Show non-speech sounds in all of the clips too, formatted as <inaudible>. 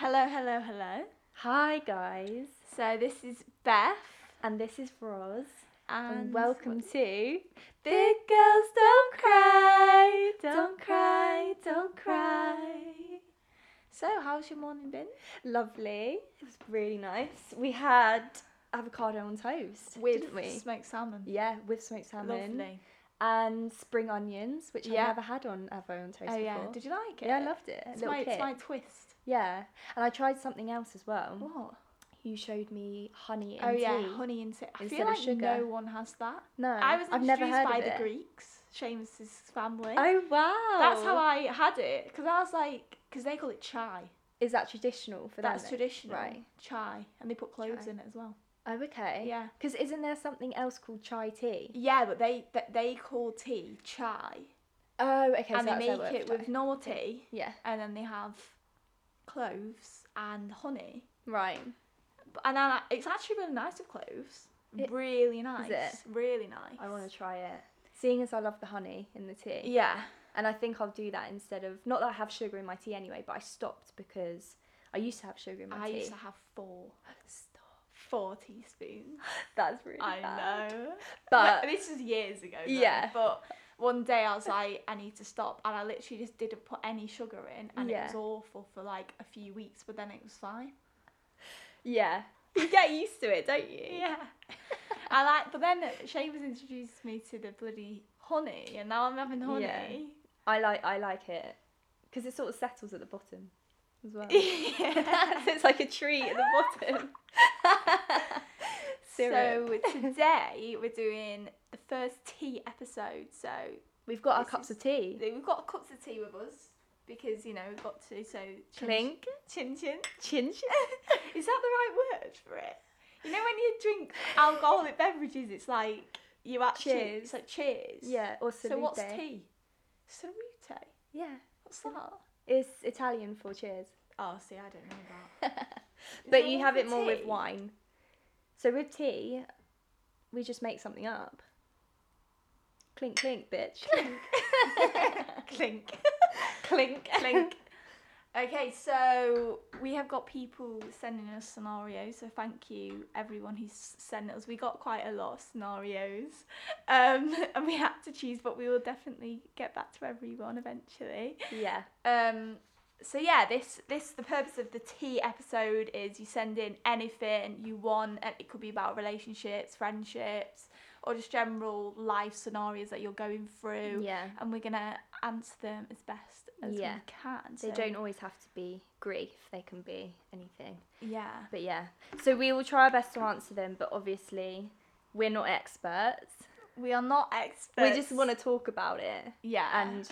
Hello, hello, hello. Hi, guys. So this is Beth, And this is Roz. and, And welcome to Big Girls Don't Cry, Don't Cry, Don't Cry. So, how's your morning been? Lovely. It was really nice. We had avocado on toast, didn't we? smoked salmon. Yeah, with smoked salmon Lovely. and spring onions, which Yeah. I've never had on avocado on toast Oh before. yeah, did you like it? Yeah, I loved it. It's my, it's my twist. Yeah, and I tried something else as well. What? You showed me honey and Oh yeah, tea. honey and tea. I instead feel like sugar. no one has that. No, I was I've introduced never heard by of the it. Greeks, Seamus's family. Oh wow! That's how I had it because I was like, because they call it chai. Is that traditional for them? That's traditional. Right. Chai, and they put cloves Chai. in it as well. Oh okay. Yeah. Because isn't there something else called chai tea? Yeah, but they th- they call tea chai, Oh okay. so and they make it with normal tea, Yeah. and then they have cloves and honey. Right. And then I- it's actually really nice with cloves. It- really nice. Is it? Really nice. I want to try it. Seeing as I love the honey in the tea, Yeah. and I think I'll do that instead of not that I have sugar in my tea anyway, but I stopped because I used to have sugar in my I tea. I used to have four, Stop. four teaspoons. <laughs> That's really I bad. know. But <laughs> this was years ago. though, Yeah. But one day I was like, I need to stop, and I literally just didn't put any sugar in, and Yeah. it was awful for like a few weeks, but then it was fine. yeah, you get used to it, don't you? Yeah. <laughs> I like, but then Seamus introduced me to the bloody honey, and now I'm having honey. Yeah. I like I like it because it sort of settles at the bottom as well. <laughs> Yeah. <laughs> so it's like a tree at the bottom. So today we're doing first tea episode. So We've got our cups is- of tea. we've got cups of tea with us because you know we've got to. So chin- Clink, chin chin. chin chin. <laughs> Is that the right word for it? You know when you drink alcoholic beverages, it's like you actually Cheers. it's like cheers. Yeah, or salute. So what's tea? Salute. Yeah, What's that? it's Italian for cheers. Oh, see, I don't know <laughs> that. But you have it more with wine. So with tea, we just make something up. Clink clink, bitch. Clink. <laughs> clink Clink. <laughs> Clink. <laughs> Okay, so we have got people sending us scenarios. So thank you everyone who's sent us. We got quite a lot of scenarios, um, and we had to choose, but we will definitely get back to everyone eventually. Yeah. Um, so yeah, this this the purpose of the tea episode is you send in anything you want, and it could be about relationships, friendships, or just general life scenarios that you're going through, Yeah. and we're gonna answer them as best as Yeah. we can. They don't always have to be grief, they can be anything. Yeah. But yeah. So we will try our best to answer them, but obviously we're not experts. We are not experts. We just want to talk about it yeah, and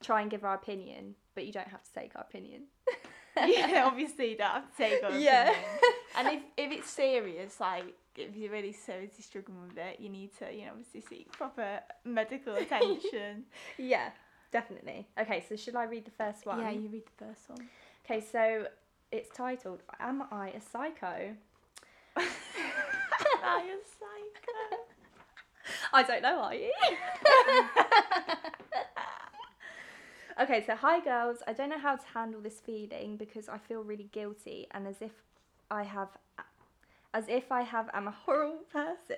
try and give our opinion, but you don't have to take our opinion. <laughs> <laughs> yeah. Obviously, you don't have to take our Yeah. <laughs> and if if it's serious, like if you're really seriously struggling with it, you need to, you know, obviously seek proper medical <laughs> attention. Yeah, definitely. Okay, so should I read the first one? Yeah, you read the first one. Okay, so it's titled Am I a Psycho? I am psycho. I don't know, are you? Okay, so hi girls. I don't know how to handle this feeling because I feel really guilty and as if I have as if I have am a horrible person.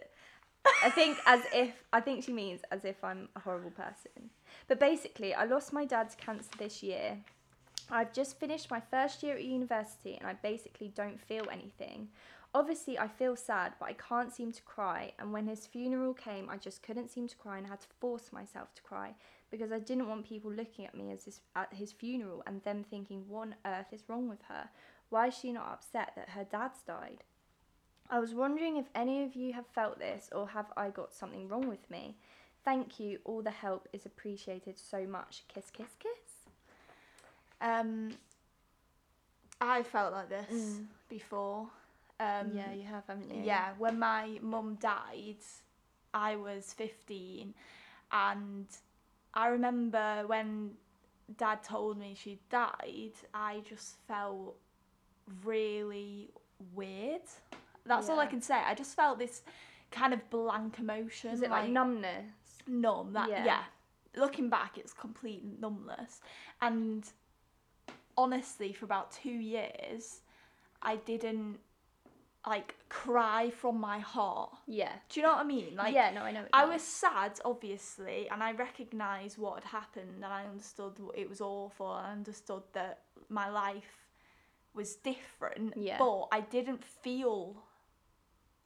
I think as if I think she means as if I'm a horrible person. But basically, I lost my dad to cancer this year. I've just finished my first year at university and I basically don't feel anything. Obviously, I feel sad, but I can't seem to cry. And when his funeral came, I just couldn't seem to cry and I had to force myself to cry because I didn't want people looking at me as his, at his funeral and them thinking, what on earth is wrong with her? Why is she not upset that her dad's died? I was wondering if any of you have felt this or have I got something wrong with me? Thank you. All the help is appreciated so much. Kiss, kiss, kiss. Um, I felt like this Mm. before. Um, yeah, you have, haven't you? Yeah, when my mum died, I was 15, and I remember when dad told me she died, I just felt really weird. That's all I can say. I just felt this kind of blank emotion. Is it like, numbness? numb? That Yeah. yeah. Looking back, it's complete numbness, and honestly, for about two years, I didn't like cry from my heart. Yeah. Do you know what I mean? Like, yeah, no, I know. I was sad, obviously, and I recognised what had happened, and I understood it was awful. I understood that my life was different, Yeah. but I didn't feel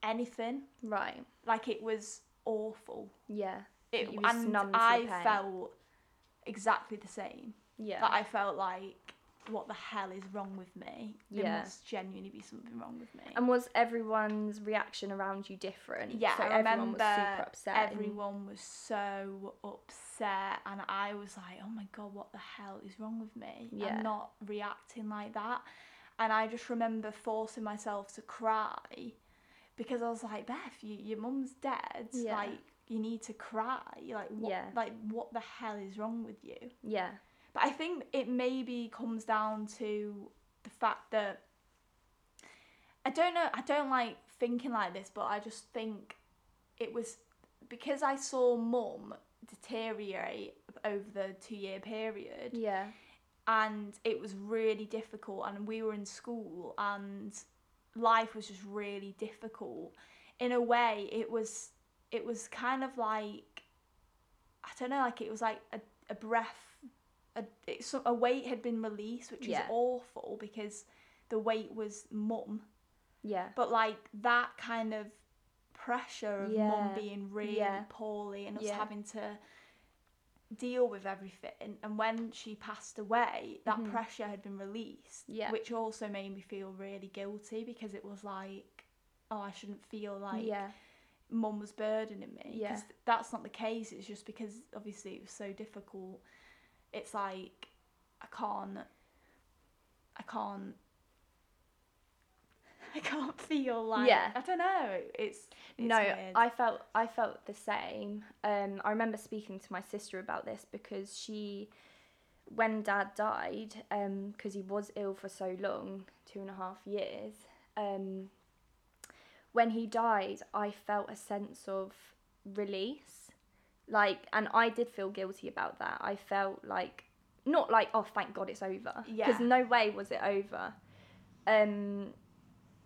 anything. right. Like it was awful. Yeah. It, was and numb I pain. felt exactly the same. Yeah. That I felt like, what the hell is wrong with me? There Yeah. must genuinely be something wrong with me. and was everyone's reaction around you different? Yeah, so I everyone remember was super upset. and- everyone was so upset, and I was like, "Oh my god, what the hell is wrong with me? Yeah. I'm not reacting like that." And I just remember forcing myself to cry because I was like, "Beth, you, your mum's dead. Yeah. Like, you need to cry. Like, what? Yeah. Like, what the hell is wrong with you?" Yeah. But I think it maybe comes down to the fact that I don't know, I don't like thinking like this, but I just think it was because I saw mum deteriorate over the two year period Yeah. and it was really difficult and we were in school and life was just really difficult in a way it was it was kind of like i don't know like it was like a, a breath a, so, a weight had been released which Yeah. was awful because the weight was mum Yeah. but like that kind of pressure of mum being really Yeah. poorly and us Yeah. having to deal with everything and when she passed away that Mhm. pressure had been released Yeah. which also made me feel really guilty because it was like oh i shouldn't feel like yeah. mum was burdening me Yeah. because that's not the case it's just because obviously it was so difficult it's like i can't i can't <laughs> i can't feel like Yeah. i don't know it's, it's no, weird. I felt I felt the same. Um, I remember speaking to my sister about this because she, when Dad died, because he was ill for so long, two and a half years. Um, when he died, I felt a sense of release, like, and I did feel guilty about that. I felt like not like oh thank God it's over, because Yeah. no way was it over. Um,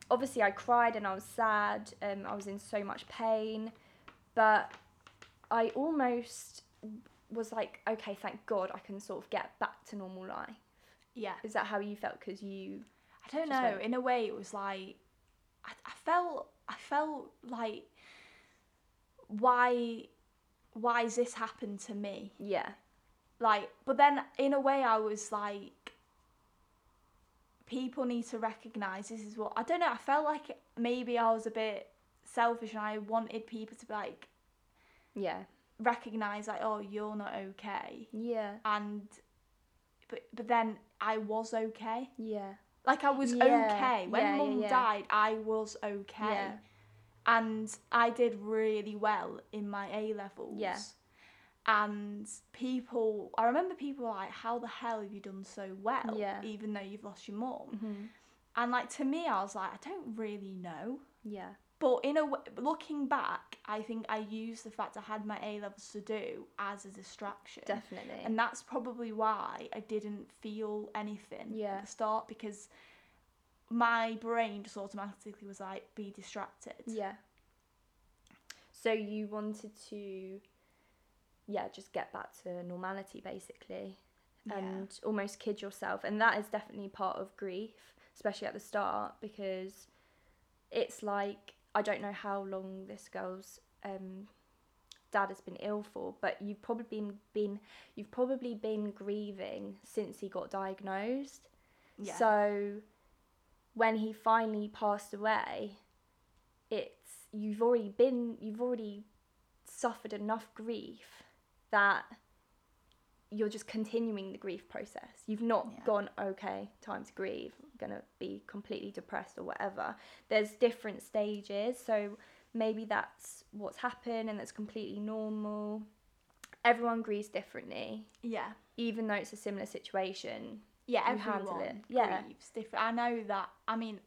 obviously I cried and I was sad. Um, I was in so much pain, but I almost was like, okay, thank God I can sort of get back to normal life. yeah Is that how you felt? Because you, I don't know. went- In a way, it was like I, I felt I felt like why why has this happened to me? yeah, Like, but then in a way, I was like, people need to recognize this is what I don't know. I felt like maybe I was a bit selfish and I wanted people to be like yeah, recognize like, oh, you're not okay, yeah, and but but then I was okay. yeah, Like I was Yeah, okay. When yeah, mum yeah. died, I was okay. And I did really well in my A levels. Yeah. And people, I remember people were like, how the hell have you done so well? Yeah. Even though you've lost your mum. hmm And like to me, I was like, I don't really know. yeah, But in a w- looking back, I think I used the fact I had my A levels to do as a distraction. definitely. And that's probably why I didn't feel anything Yeah. at the start because my brain just automatically was like, be distracted. Yeah. So you wanted to, yeah, just get back to normality basically, Yeah. and almost kid yourself, and that is definitely part of grief, especially at the start, because it's like I don't know how long this girl's um, dad has been ill for, but you've probably been, been you've probably been grieving since he got diagnosed. Yeah. So when he finally passed away, it's you've already been you've already suffered enough grief that you're just continuing the grief process. You've not Yeah. gone, okay, time to grieve, I'm gonna be completely depressed or whatever. There's different stages, so maybe that's what's happened and that's completely normal. Everyone grieves differently, yeah. even though it's a similar situation. Yeah, you handle everyone it. Yeah. grieves different. I know that. I mean,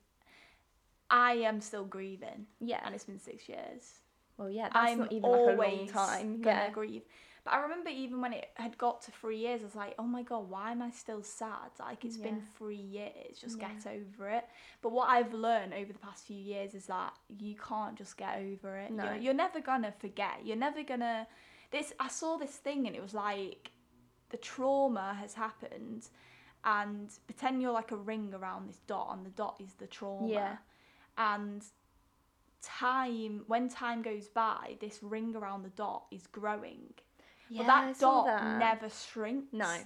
I am still grieving, Yeah. and it's been six years. Well, yeah, that's I'm not even like a long time. gonna Yeah. grieve. But I remember even when it had got to three years, I was like, oh my god, why am I still sad? Like it's been three years, just Yeah. get over it. But what I've learned over the past few years is that you can't just get over it. No. You're, you're never gonna forget. You're never gonna. This I saw this thing and it was like, the trauma has happened, and pretend you're like a ring around this dot, and the dot is the trauma. Yeah. And time when time goes by this ring around the dot is growing Yeah, but that saw dot that. never shrinks No.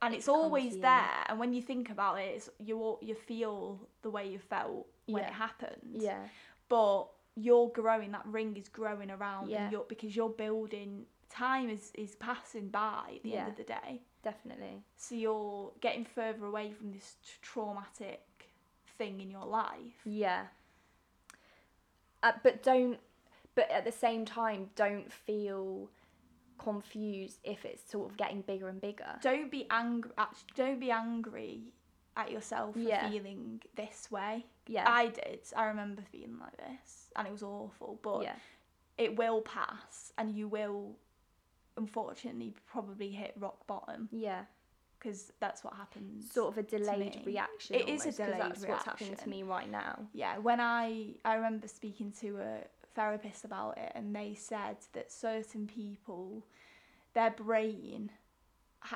and it's It always yeah. there and when you think about it it's, you you feel the way you felt when Yeah. it happened Yeah. but you're growing that ring is growing around Yeah. and you're because you're building time is is passing by at the end of the day Definitely. so you're getting further away from this t- traumatic thing in your life Yeah. Uh, but don't. But at the same time, don't feel confused if it's sort of getting bigger and bigger. don't be angry don't be angry at yourself for Yeah. feeling this way Yeah. i did i remember feeling like this and it was awful but yeah. it will pass and you will unfortunately probably hit rock bottom Yeah. because that's what happens Sort of a delayed reaction. It is a almost, delayed That's what's happening to me right now. yeah when i i remember speaking to a therapist about it and they said that certain people their brain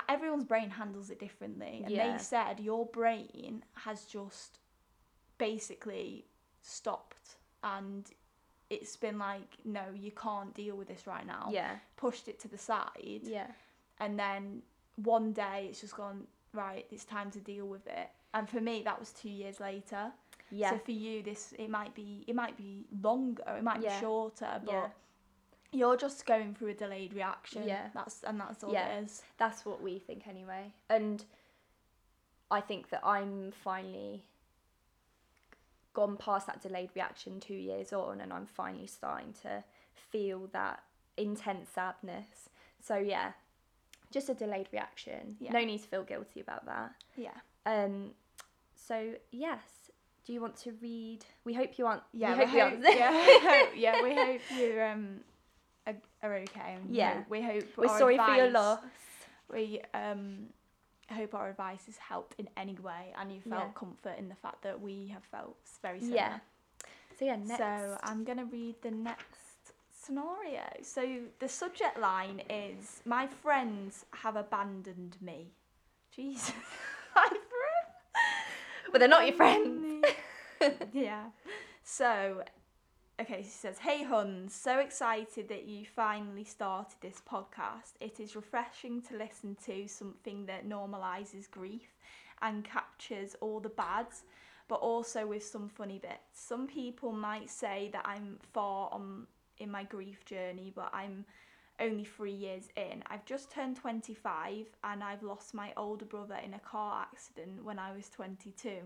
everyone's brain handles it differently and Yeah. they said your brain has just basically stopped and it's been like no you can't deal with this right now Yeah. pushed it to the side Yeah. and then one day it's just gone right it's time to deal with it and for me that was two years later Yeah. so for you, this it might be it might be longer, it might Yeah. be shorter, but Yeah. you're just going through a delayed reaction. Yeah. that's and that's all Yeah. it is. That's what we think anyway. And I think that I'm finally gone past that delayed reaction two years on and I'm finally starting to feel that intense sadness. So yeah, just a delayed reaction. Yeah. No need to feel guilty about that. Yeah, Um so yes. Do you want to read? We hope you aren't. yeah. we We hope you hope, yeah, hope, yeah. We hope you um are, are okay. Yeah. we hope We're sorry for your loss. We um hope our advice has helped in any way, and you felt Yeah. comfort in the fact that we have felt very similar. Yeah. So yeah, next. So I'm gonna read the next scenario. So the subject line is My friends have abandoned me. Jesus. <laughs> My friends But they're not your friends. <laughs> yeah. So okay, she says, Hey Huns, so excited that you finally started this podcast. It is refreshing to listen to something that normalises grief and captures all the bads, but also with some funny bits. Some people might say that I'm far on in my grief journey, but I'm only three years in. I've just turned 25 and I've lost my older brother in a car accident when I was 22.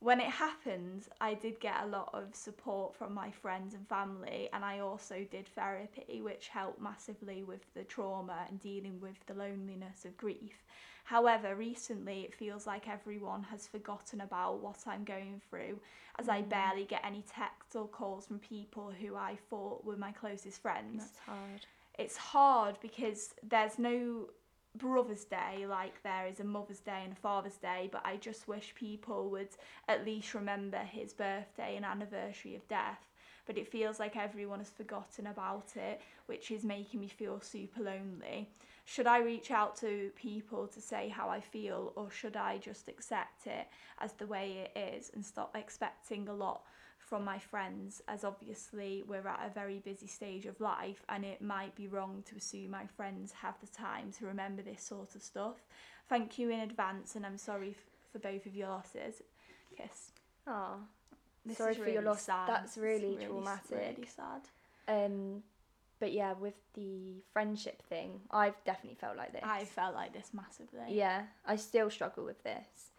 When it happened, I did get a lot of support from my friends and family, and I also did therapy, which helped massively with the trauma and dealing with the loneliness of grief. However, recently it feels like everyone has forgotten about what I'm going through, as I Mm. barely get any texts or calls from people who I thought were my closest friends That's hard. it's hard because there's no Brother's Day like there is a Mother's Day and a Father's Day, but I just wish people would at least remember his birthday and anniversary of death. But it feels like everyone has forgotten about it, which is making me feel super lonely. Should I reach out to people to say how I feel, or should I just accept it as the way it is and stop expecting a lot from my friends as obviously we're at a very busy stage of life and it might be wrong to assume my friends have the time to remember this sort of stuff. Thank you in advance and I'm sorry f- for both of your losses. Kiss. Oh, This Sorry for your loss. sad. That's really s- traumatic. Really sad. um, but yeah, with the friendship thing, I've definitely felt like this. I felt like this massively. yeah, I still struggle with this,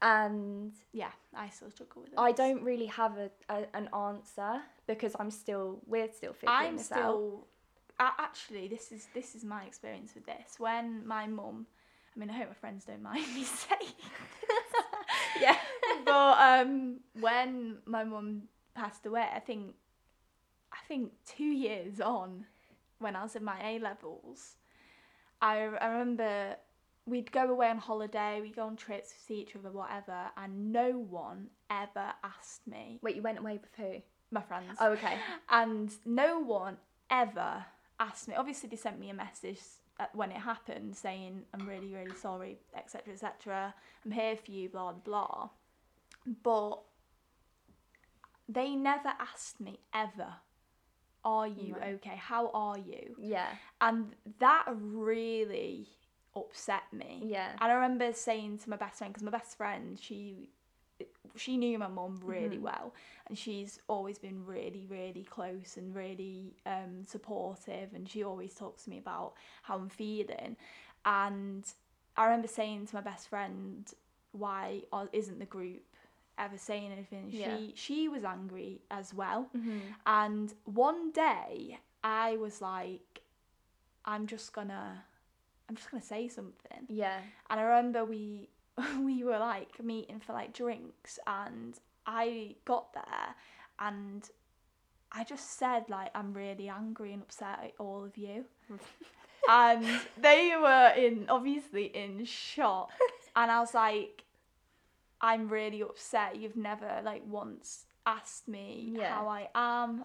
and Yeah, I still struggle with it. I don't really have a, a an answer because I'm still we're still figuring I'm this out. still actually this is this is my experience with this. When my mum I mean I hope my friends don't mind me <laughs> saying Yeah. <laughs> but um, when my mum passed away, I think, I think two years on, when I was in my A levels, I, I remember we'd go away on holiday, we'd go on trips, see each other, whatever, and no one ever asked me, Wait, you went away with who? my friends, Oh, okay. and no one ever asked me. Obviously, they sent me a message when it happened saying, I'm really, really sorry, etc., etc. I'm here for you, blah, blah. But they never asked me ever, Are you Right. okay? How are you? Yeah. And that really upset me. Yeah. And I remember saying to my best friend, because my best friend, she she knew my mum really Mhm. well, and she's always been really, really close and really um, supportive, and she always talks to me about how I'm feeling. And I remember saying to my best friend, "Why isn't the group ever saying anything?" Yeah. She she was angry as well. Mm-hmm. And one day I was like, I'm just gonna, I'm just gonna say something. Yeah. And I remember we, <laughs> we were like meeting for like drinks, and I got there, and I just said like I'm really angry and upset at all of you, <laughs> and they were in obviously in shock, <laughs> and I was like, I'm really upset. You've never like once asked me Yeah. how I am.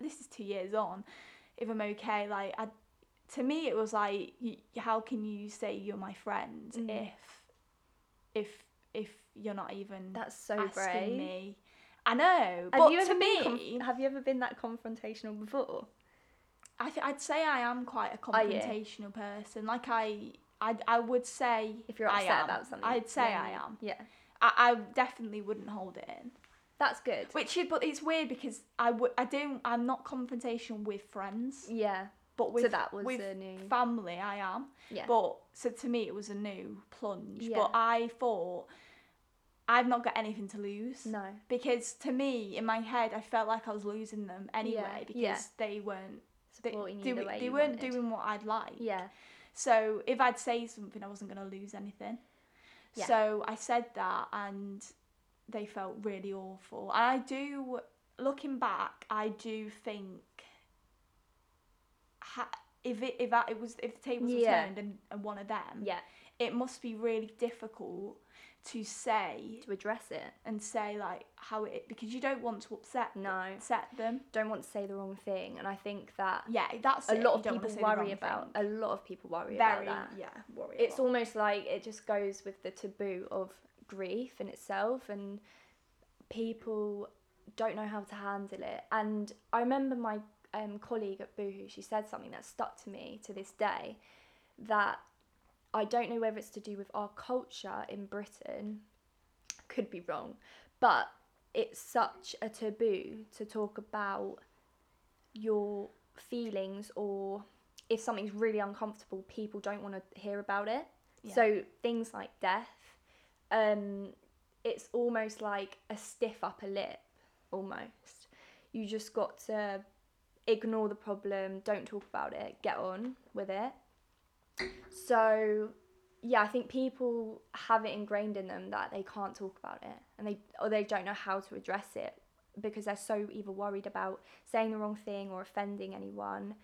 This is two years on. If I'm okay, like I, to me it was like, how can you say you're my friend Mm. if, if if you're not even That's so asking brave. me? I know, Have but you to ever me, conf- have you ever been that confrontational before? I th- I'd say I am quite a confrontational person. Like I, I, I would say If you're I upset am. about something, I'd say then- I am. Yeah. I, I definitely wouldn't hold it in. That's good. Which is, but it's weird because I would, I don't, I'm not confrontational with friends, Yeah. But with so that was with new. family I am. yeah. But so to me it was a new plunge. Yeah. But I thought I've not got anything to lose. no. Because to me, in my head, I felt like I was losing them anyway Yeah, because yeah. they weren't they, Supporting you do- the way they weren't wanted. doing what I'd like. Yeah. So if I'd say something, I wasn't going to lose anything. Yeah. So I said that, and they felt really awful. And I do, looking back, I do think, ha- if it if that it was if the tables Yeah. were turned and, and one of them, Yeah. it must be really difficult to say To address it. and say like how it because you don't want to upset No. upset them. Don't want to say the wrong thing, and I think that Yeah, that's a it. lot of people say the wrong worry about. thing. A lot of people worry very about that. yeah worry. it's almost like it just goes with the taboo of grief in itself and people don't know how to handle it and i remember my um, colleague at boohoo she said something that stuck to me to this day that i don't know whether it's to do with our culture in britain could be wrong but it's such a taboo to talk about your feelings or if something's really uncomfortable people don't want to hear about it Yeah. so things like death um it's almost like a stiff upper lip almost you just got to ignore the problem don't talk about it get on with it. So yeah i think people have it ingrained in them that they can't talk about it and they or they don't know how to address it because they're so either worried about saying the wrong thing or offending anyone.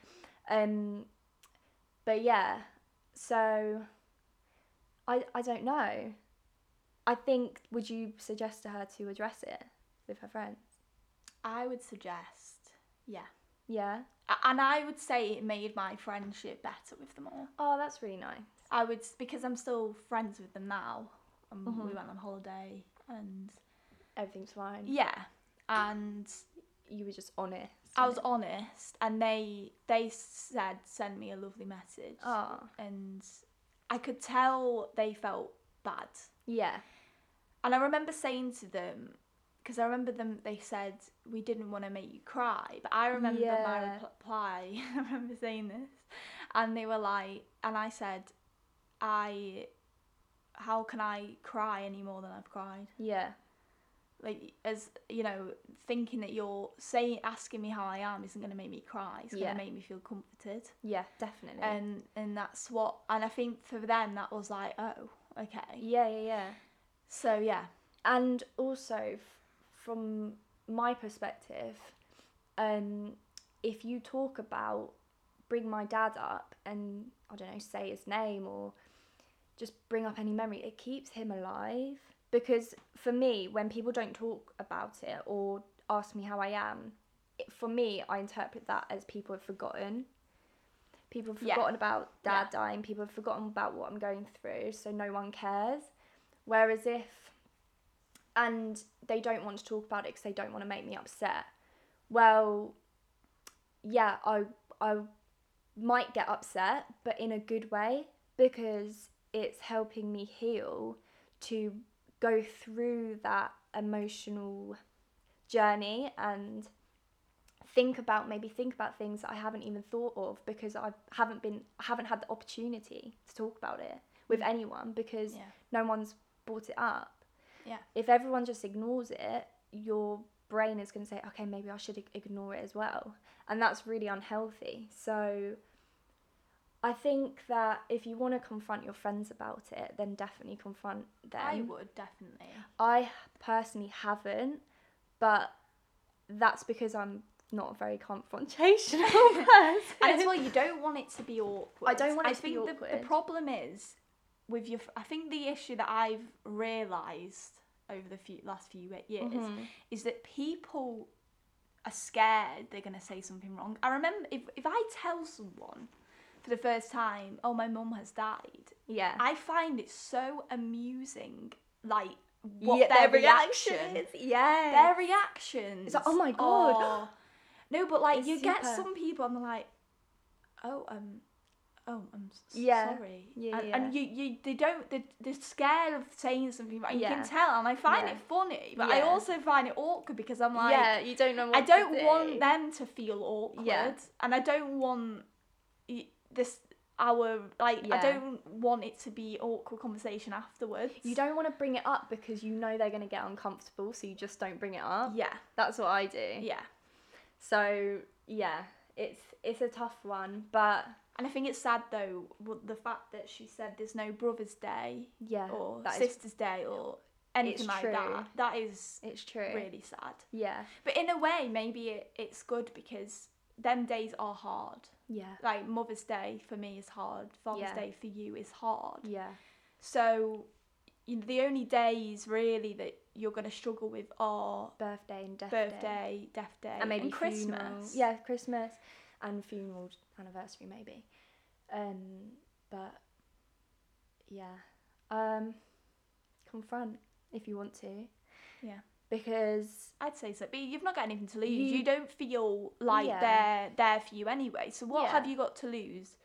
Um but yeah so i i don't know. I think would you suggest to her to address it with her friends? I would suggest yeah, yeah and I would say it made my friendship better with them all. oh that's really nice I would because I'm still friends with them now. And we Mhm. went on holiday and everything's fine yeah, and you were just honest I was honest, and they they said send me a lovely message, oh and I could tell they felt bad. yeah And I remember saying to them, because I remember them, they said, we didn't want to make you cry. But I remember my reply, <laughs> I remember saying this. And they were like, and I said, I, how can I cry any more than I've cried? yeah Like, as, you know, thinking that you're saying, asking me how I am isn't going to make me cry. It's going Yeah. to make me feel comforted. yeah definitely And, and that's what, and I think for them that was like, oh, okay. yeah yeah yeah So, yeah. and also from my perspective um if you talk about bring my dad up and I don't know, say his name or just bring up any memory, it keeps him alive. Because for me, when people don't talk about it or ask me how I am, it, for me, I interpret that as people have forgotten. People have Yeah. forgotten about dad Yeah. dying, people have forgotten about what I'm going through, so no one cares. Whereas if, and they don't want to talk about it because they don't want to make me upset, well, yeah, I, I might get upset, but in a good way because it's helping me heal to go through that emotional journey and think about maybe think about things that I haven't even thought of because I haven't been I haven't had the opportunity to talk about it with mm. anyone because Yeah. no one's brought it up. Yeah. If everyone just ignores it, your brain is going to say, okay, maybe I should ignore it as well. And that's really unhealthy. So I think that if you want to confront your friends about it, then definitely confront them. I would definitely. I personally haven't, but that's because I'm not a very confrontational <laughs> <laughs> person. And as well, you don't want it to be awkward. I don't want it I to be think The, the problem is with your. I think the issue that I've realised over the few, last few years Mhm. is that people are scared they're going to say something wrong. I remember if if I tell someone for the first time, "Oh, my mum has died," Yeah. I find it so amusing. Like what yeah, their, their reaction, reactions. Yeah. their reactions. It's like, "Oh my God." are- No, but like you get some people and they're like, "Oh, um, oh, I'm Yeah. sorry." Yeah, and, yeah. and you, you, they don't. They, they're scared of saying something, but you Yeah. can tell, and I find Yeah. it funny, but I also find it awkward because I'm like, yeah, you don't know I don't do. want them to feel awkward, Yeah. and I don't want this our like I don't want it to be awkward conversation afterwards. You don't want to bring it up because you know they're going to get uncomfortable, so you just don't bring it up. Yeah, That's what I do. yeah, So, yeah, it's it's a tough one, but and I think it's sad though the fact that she said there's no Brother's Day yeah, or that is Sister's Day or anything like true. that. That is it's true. really sad. Yeah. But in a way, maybe it, it's good because them days are hard. Yeah. Like Mother's Day for me is hard. Father's Yeah. Day for you is hard. Yeah. So, you know, the only days really that you're going to struggle with are Birthday and death day. birthday, death day, and maybe Christmas. funeral. Yeah, Christmas and funeral anniversary maybe. Um, but yeah, um, confront if you want to. Yeah. Because I'd say so. But you've not got anything to lose. You- You, don't feel like Yeah. they're there for you anyway. So what Yeah. have you got to lose?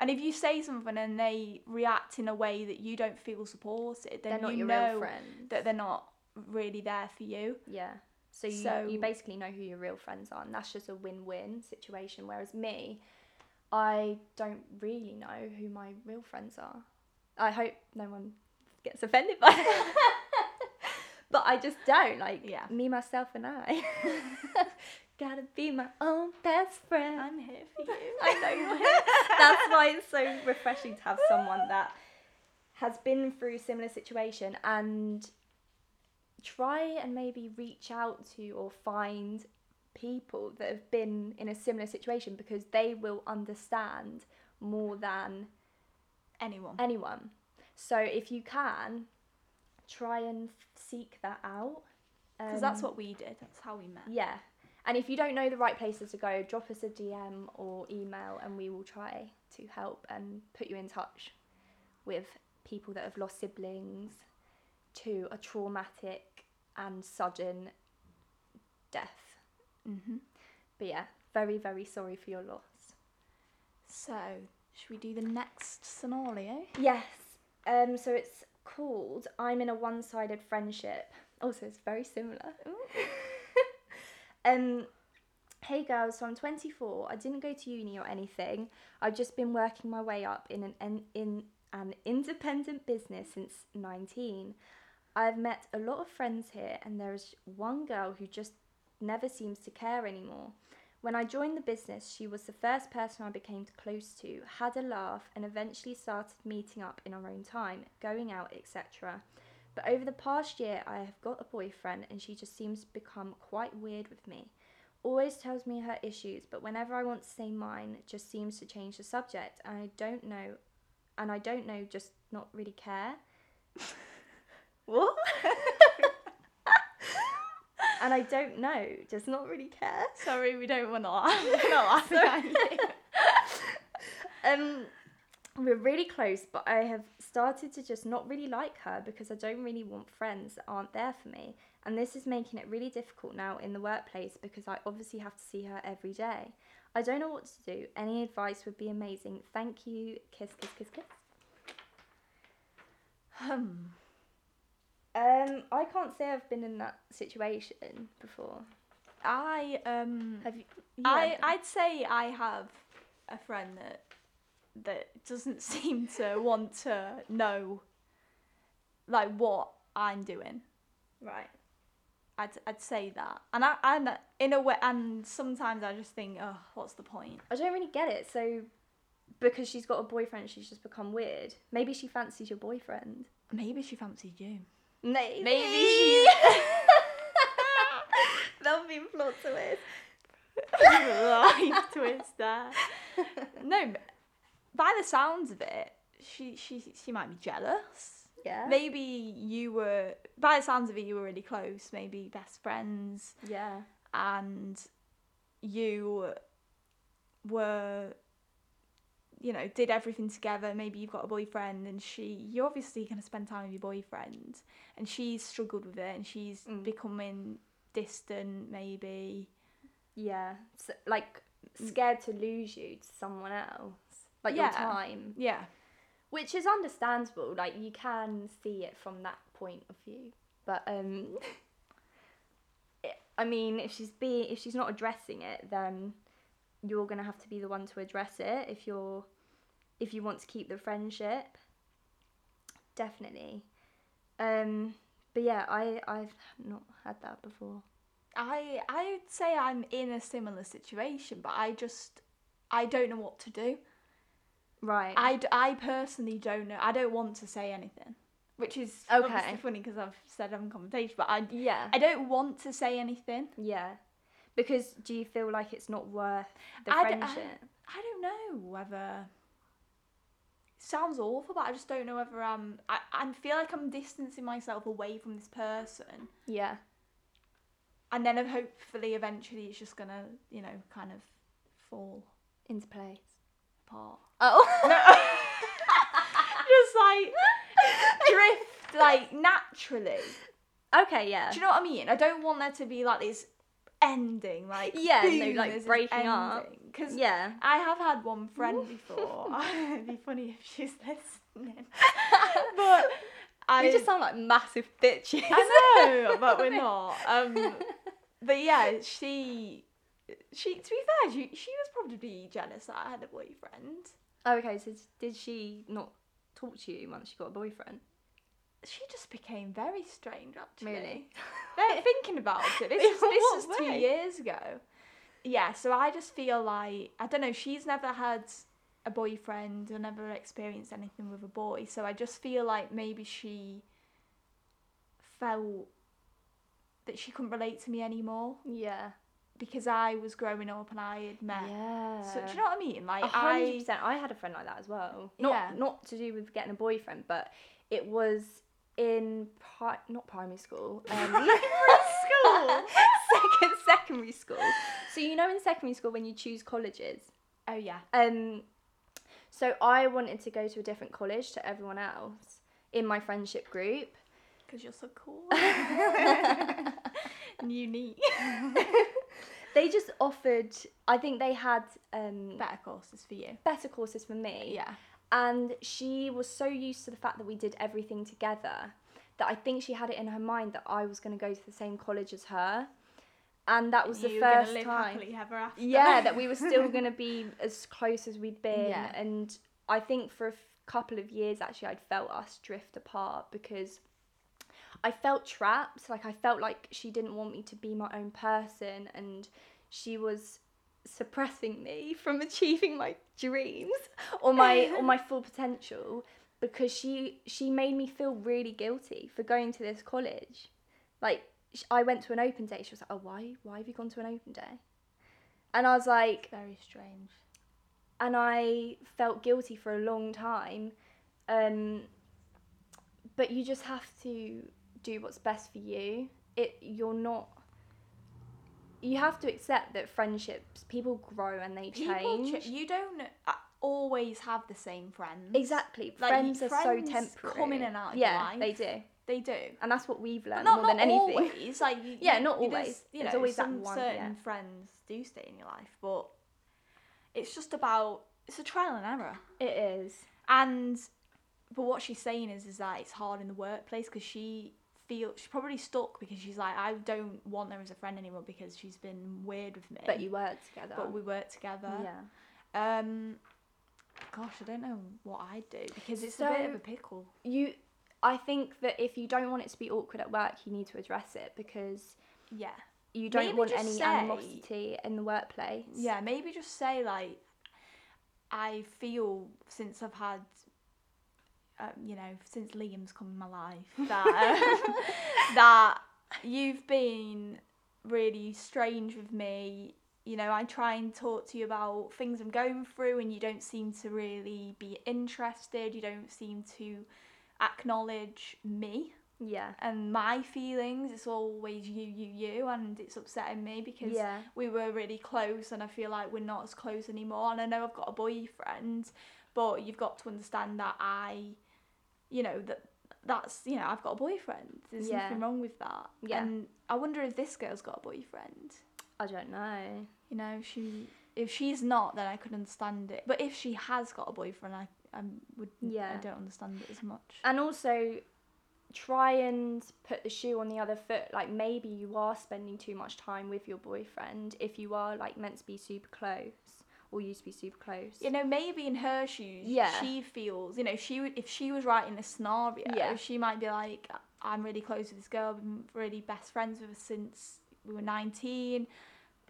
And if you say something and they react in a way that you don't feel supported, then they're not you your know that they're not really there for you. Yeah. So you, So- you basically know who your real friends are, and that's just a win-win situation. Whereas me, I don't really know who my real friends are. I hope no one gets offended by that. <laughs> but I just don't. Like Yeah. me, myself, and I. <laughs> Gotta be my own best friend. I'm here for you. <laughs> I know. That's why it's so refreshing to have someone that has been through a similar situation and try and maybe reach out to or find people that have been in a similar situation because they will understand more than Anyone. anyone. So if you can, try and seek that out. Because that's Um, what we did. That's how we met. yeah. And if you don't know the right places to go, drop us a DM or email and we will try to help and put you in touch with people that have lost siblings to a traumatic and sudden death. hmm But yeah, very, very sorry for your loss. So, should we do the next scenario? Yes. Um, so it's called I'm in a one sided friendship. Also, it's very similar. <laughs> um, hey girls, so I'm 24. I didn't go to uni or anything. I've just been working my way up in an in an independent business since 19. I've met a lot of friends here, and there is one girl who just never seems to care anymore. When I joined the business, she was the first person I became close to, had a laugh, and eventually started meeting up in our own time, going out, etc. But over the past year, I have got a boyfriend, and she just seems to become quite weird with me. always tells me her issues, but whenever I want to say mine, just seems to change the subject, and I don't know, and I don't know, just not really care. <laughs> what? <laughs> and I don't know, just not really care. Sorry, we don't want to <laughs> laugh. We're not laughing at you. <laughs> Um, we're really close, but I have started to just not really like her because I don't really want friends that aren't there for me. And this is making it really difficult now in the workplace because I obviously have to see her every day. I don't know what to do. Any advice would be amazing. Thank you. Kiss, kiss, kiss, kiss. Hmm. Um, I can't say I've been in that situation before. I um Have you? you I I'd say I have a friend that that doesn't <laughs> seem to want to know like what I'm doing. right. I'd I'd say that. And I and in a way and sometimes I just think, oh, what's the point? I don't really get it. So, because she's got a boyfriend, she's just become weird. Maybe she fancies your boyfriend. Maybe she fancied you. Maybe. Maybe <laughs> That'll be plot twist. life <laughs> twist there. <laughs> No, by the sounds of it, she she she might be jealous. Yeah. Maybe you were by the sounds of it, you were really close, maybe best friends, Yeah. and you were you know did everything together maybe you've got a boyfriend and she you're obviously going to spend time with your boyfriend and she's struggled with it and she's Mm. becoming distant maybe Yeah. So, like scared to lose you to someone else. Like Yeah. your time. yeah Which is understandable. Like you can see it from that point of view. But um it- <laughs> I mean, if she's be if she's not addressing it, then you're gonna have to be the one to address it if you're if you want to keep the friendship. Definitely. Um but yeah, I I've not had that before. I I would say I'm in a similar situation, but I just I don't know what to do. Right. i i personally don't know. I don't want to say anything, which is Okay. funny because I've said I'm confrontation, but I yeah. I don't want to say anything. Yeah. Because do you feel like it's not worth the I d- I- friendship? I don't know whether. Sounds awful, but I just don't know whether I'm. I, I feel like I'm distancing myself away from this person, yeah. and then hopefully eventually it's just gonna, you know, kind of fall Into place. apart. Oh. No. <laughs> just like drift like naturally. okay, yeah. Do you know what I mean? I don't want there to be like this ending, like Yeah, no, like breaking up. Because Yeah. I have had one friend <laughs> before. <laughs> It'd be funny if she's listening. <laughs> but I we just sound like massive bitches. I know, but we're not. Um, but yeah, she she to be fair, she she was probably jealous that I had a boyfriend. okay, so did she not talk to you once she got a boyfriend? She just became very strange actually. Really? <laughs> Thinking about it. This <laughs> is this is two years ago. Yeah, so I just feel like I don't know. She's never had a boyfriend or never experienced anything with a boy, so I just feel like maybe she felt that she couldn't relate to me anymore Yeah. because I was growing up and I had met. Yeah. So do you know what I mean? Like A hundred I percent. I had a friend like that as well. Not Yeah. not to do with getting a boyfriend, but it was in pri- not primary school. Um, <laughs> <laughs> school. <laughs> second secondary school. So you know in secondary school when you choose colleges. Oh yeah. Um, so I wanted to go to a different college to everyone else in my friendship group. Because you're so cool. unique. They just offered. I think they had um, Better courses for you. better courses for me. Yeah. And she was so used to the fact that we did everything together that I think she had it in her mind that I was going to go to the same college as her, and that was the You were gonna first live time. ever after. Yeah, <laughs> that we were still going to be as close as we'd been, Yeah. and I think for a f- couple of years actually I'd felt us drift apart because I felt trapped. Like I felt like she didn't want me to be my own person, and she was suppressing me from <laughs> achieving my dreams or my or my full potential because she she made me feel really guilty for going to this college like I went to an open day. She was like, "Oh, why? Why have you gone to an open day?" And I was like, Very strange. and I felt guilty for a long time. Um, but you just have to do what's best for you. It you're not. You have to accept that friendships, people grow and they People, change. ch- you don't uh, always have the same friends. exactly, Like, friends are so temporary. come in and out of your yeah, they do, They do. and that's what we've learned not, more than not anything. always. Like <laughs> you, Yeah, not always. You There's know, always that one, certain yeah. friends do stay in your life, but it's just about it's a trial and error. It is. And but what she's saying is is that it's hard in the workplace because she feels she's probably stuck because she's like I don't want her as a friend anymore because she's been weird with me. But you work together. but we work together. yeah. Um, gosh, I don't know what I'd do because it's a bit of a pickle. You, I think that if you don't want it to be awkward at work, you need to address it because Yeah. you don't Maybe want any say- animosity in the workplace. Yeah, maybe just say like, I feel since I've had, um, you know, since Liam's come in my life that <laughs> that you've been really strange with me. You know, I try and talk to you about things I'm going through, and you don't seem to really be interested. You don't seem to acknowledge me Yeah. and my feelings. It's always you, you, you, and it's upsetting me because Yeah. we were really close and I feel like we're not as close anymore and I know I've got a boyfriend but you've got to understand that I you know that that's you know I've got a boyfriend there's Yeah. nothing wrong with that Yeah. and I wonder if this girl's got a boyfriend I don't know. you know she if she's not then I could understand it but if she has got a boyfriend I, I would Yeah. I don't understand it as much And also, try and put the shoe on the other foot. Like maybe you are spending too much time with your boyfriend if you are like meant to be super close or used to be super close. you know maybe in her shoes Yeah. she feels you know she would if she was writing a scenario Yeah. she might be like i'm really close with this girl i've been really best friends with her since we were 19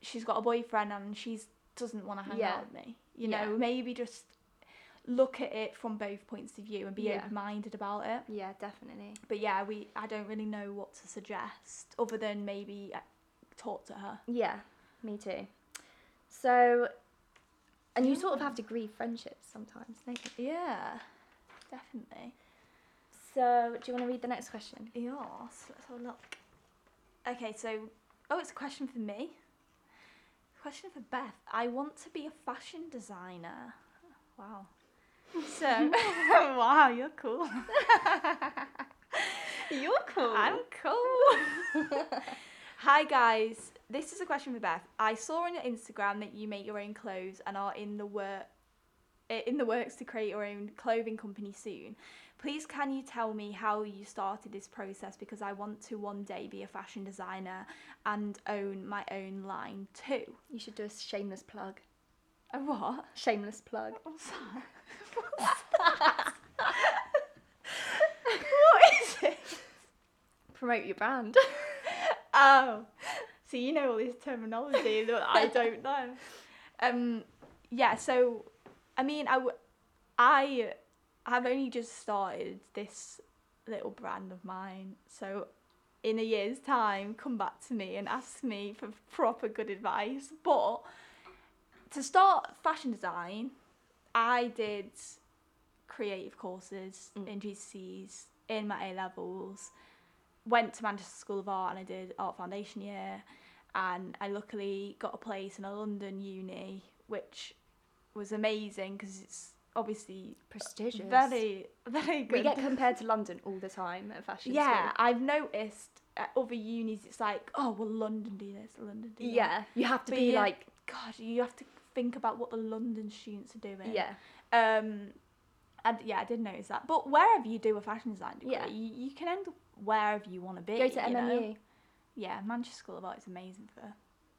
she's got a boyfriend and she doesn't want to hang Yeah. out with me you Yeah. know maybe just look at it from both points of view and be Yeah. open-minded about it Yeah, definitely. but yeah we i don't really know what to suggest other than maybe uh, talk to her Yeah, me too. So, and you sort of have to grieve friendships sometimes, don't you? yeah definitely So, do you want to read the next question? Yes, let's have a look. Okay, so oh, it's a question for me. Question for Beth. I want to be a fashion designer. Wow. So, <laughs> wow, you're cool. <laughs> You're cool. I'm cool. <laughs> Hi guys, this is a question for Beth. I saw on your Instagram that you make your own clothes and are in the work in the works to create your own clothing company soon. Please can you tell me how you started this process because I want to one day be a fashion designer and own my own line too. You should do a shameless plug. A what? Shameless plug. <laughs> What's that? What's <laughs> that? what is it? Promote your brand. <laughs> Oh, so you know all this terminology that I <laughs> don't know. Um, yeah. So, I mean, I, w- I have only just started this little brand of mine. So, in a year's time, come back to me and ask me for proper good advice. But to start fashion design, I did creative courses Mm. in GCSEs in my A levels went to Manchester School of Art and I did art foundation year and I luckily got a place in a London uni which was amazing because it's obviously Prestigious. very <laughs> very good. We get compared to London all the time at fashion yeah, school. I've noticed at other unis it's like oh well London do this, London do that. Yeah, you have to But be like, God, you have to think about what the London students are doing. yeah, Um, and yeah, I did notice that. But wherever you do a fashion design degree, Yeah. you, you can end up wherever you want to be. go to you know? Yeah, Manchester School of Art is amazing for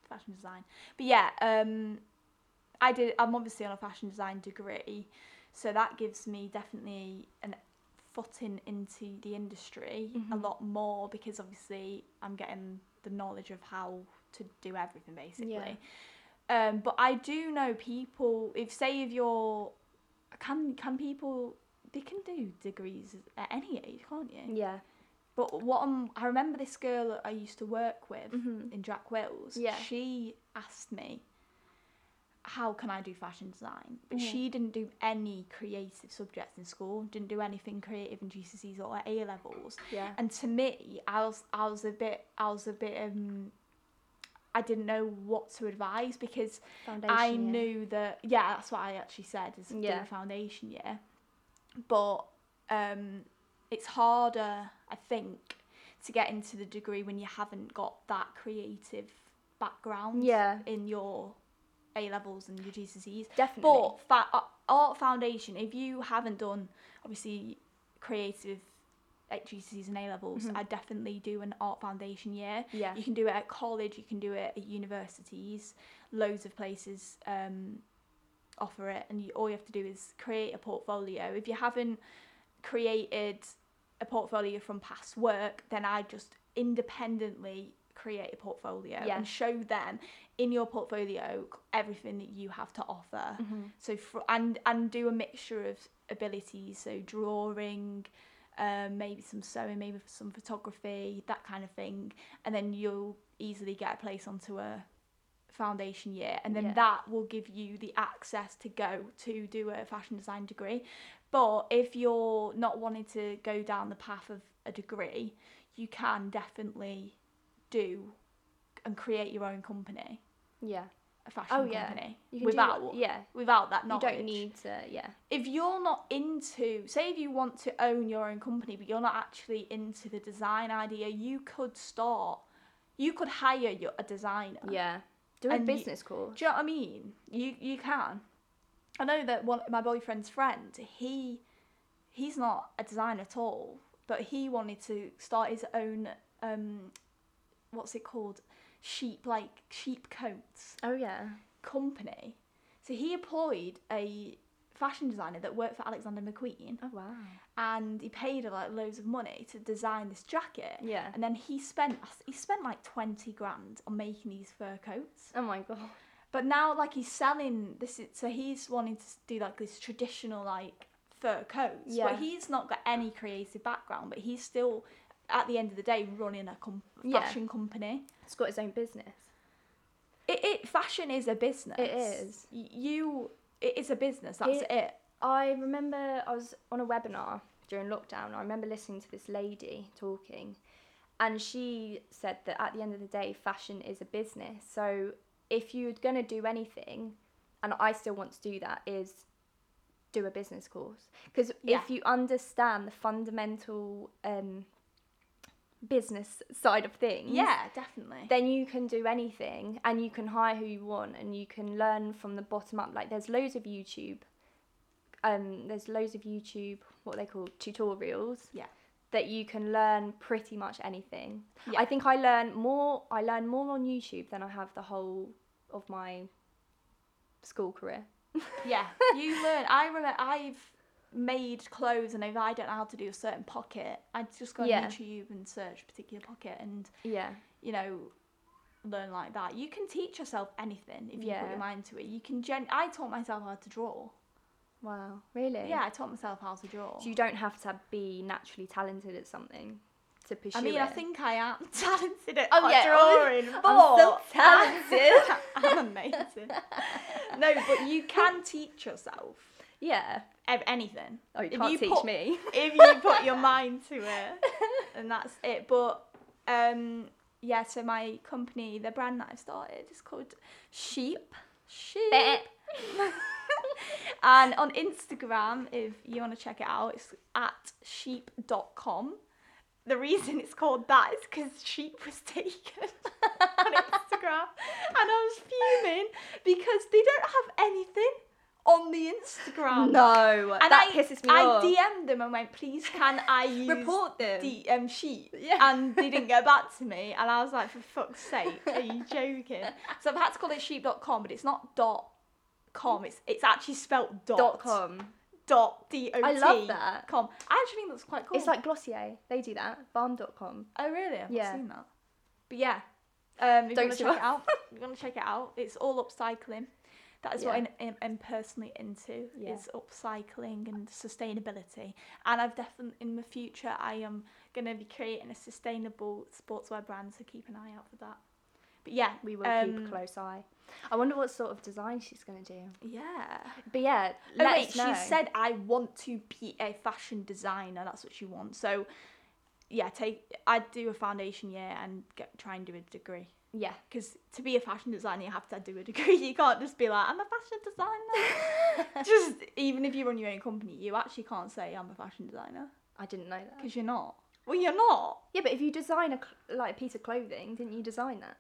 fashion design. But yeah, um, I did. I'm obviously on a fashion design degree, so that gives me definitely an footing into the industry a Mhm. lot more because obviously I'm getting the knowledge of how to do everything basically. Um, but I do know people. If say if you're, can can people they can do degrees at any age, can't you? Yeah. But what I'm, I remember this girl that I used to work with Mhm. in Jack Wills. Yeah. She asked me, "How can I do fashion design?" But Mhm. she didn't do any creative subjects in school. Didn't do anything creative in GCSEs or A levels. Yeah. And to me, I was I was a bit I was a bit um. I didn't know what to advise because Foundation. I year. knew that yeah, that's what I actually said is Yeah. a foundation year. But um it's harder, I think, to get into the degree when you haven't got that creative background Yeah. in your A levels and your GCSEs. Definitely. But fa- uh, art foundation, if you haven't done obviously creative at GCSEs and A levels, Mhm. I definitely do an art foundation year. yeah. You can do it at college, you can do it at universities. Loads of places um, offer it, and you, all you have to do is create a portfolio. If you haven't created a portfolio from past work, then I just independently create a portfolio Yeah. and show them in your portfolio everything that you have to offer. Mhm. So for, and and do a mixture of abilities, so drawing, um, maybe some sewing, maybe some photography, that kind of thing, and then you'll easily get a place onto a foundation year, and then Yeah. that will give you the access to go to do a fashion design degree. But if you're not wanting to go down the path of a degree, you can definitely do and create your own company, Yeah. a fashion Oh, yeah. company, without do yeah. without that knowledge. You don't need to. Yeah. if you're not into say if you want to own your own company but you're not actually into the design idea you could start you could hire your, a designer Yeah. Do a And you- business course. do you know what i mean you you can i know that one my boyfriend's friend he he's not a designer at all but he wanted to start his own um what's it called sheep like sheep coats Oh yeah. company so he employed a fashion designer that worked for Alexander McQueen Oh wow. and he paid her like loads of money to design this jacket. Yeah. And then he spent he spent like twenty grand on making these fur coats. Oh my god. But now like he's selling this. Is, so he's wanting to do like this traditional like fur coats. Yeah. But he's not got any creative background. But he's still at the end of the day running a com- Yeah. fashion company. It's got its own business. It, it fashion is a business. It is. You it is a business. That's It- it. I remember I was on a webinar during lockdown. I remember listening to this lady talking, and she said that at the end of the day, fashion is a business. So if you're going to do anything, and I still want to do that, is do a business course. Because Yeah. if you understand the fundamental um, business side of things, Yeah, definitely. then you can do anything and you can hire who you want and you can learn from the bottom up like there's loads of youtube um there's loads of youtube what they call tutorials Yeah. That you can learn pretty much anything Yeah. i think i learn more i learn more on youtube than i have the whole of my school career <laughs> Yeah, you learn. I remember I've made clothes, and if I don't know how to do a certain pocket, I just go on Yeah. YouTube and search a particular pocket, and yeah you know, learn like that. You can teach yourself anything if you put your mind to it. You can. Gen- I taught myself how to draw. Wow really Yeah, I taught myself how to draw. so you don't have to be naturally talented at something to pursue I mean, it. I think I am <laughs> talented at Oh, yeah, drawing. I'm but so <laughs> talented. <laughs> I'm amazing. no, but you can teach yourself yeah ev- anything. oh you If can't you teach put- me if you put your mind to it and that's it but um yeah so my company the brand that i've started is called sheep sheep. <laughs> and on instagram if you want to check it out it's at sheep.com the reason it's called that is because sheep was <laughs> taken <laughs> on instagram and i was fuming because they don't have anything on the instagram No, and that I, pisses me I off. I DM'd them and went, please can I use Report them. the um, sheet? Yeah. And they didn't get back to me. And I was like, for fuck's sake, are you joking? So I've had to call it sheep.com, but it's not dot com. It's it's actually spelt dot, Dot com. dot D O T. I love that. Com. I actually think that's quite cool. It's like Glossier. They do that. Balm Dotcom. oh really? I've Yeah. not seen that. But yeah, um, if Don't you want to check it out, <laughs> you want to check it out. It's all upcycling. That is what Yeah. I'm, I'm, I'm personally into Yeah. is upcycling and sustainability. And I've definitely in the future I am gonna be creating a sustainable sportswear brand, so keep an eye out for that. Yeah, We will keep um, a close eye. I wonder what sort of design she's going to do. Yeah. But yeah, Oh let wait, us know. she said I want to be a fashion designer. That's what she wants. So yeah, take I'd do a foundation year and get try and do a degree. Yeah. Because to be a fashion designer, you have to do a degree. <laughs> You can't just be like, I'm a fashion designer. <laughs> just even if you run your own company, you actually can't say I'm a fashion designer I didn't know that. because you're not. Well, you're not. Yeah, but if you design a cl- like a piece of clothing, didn't you design that?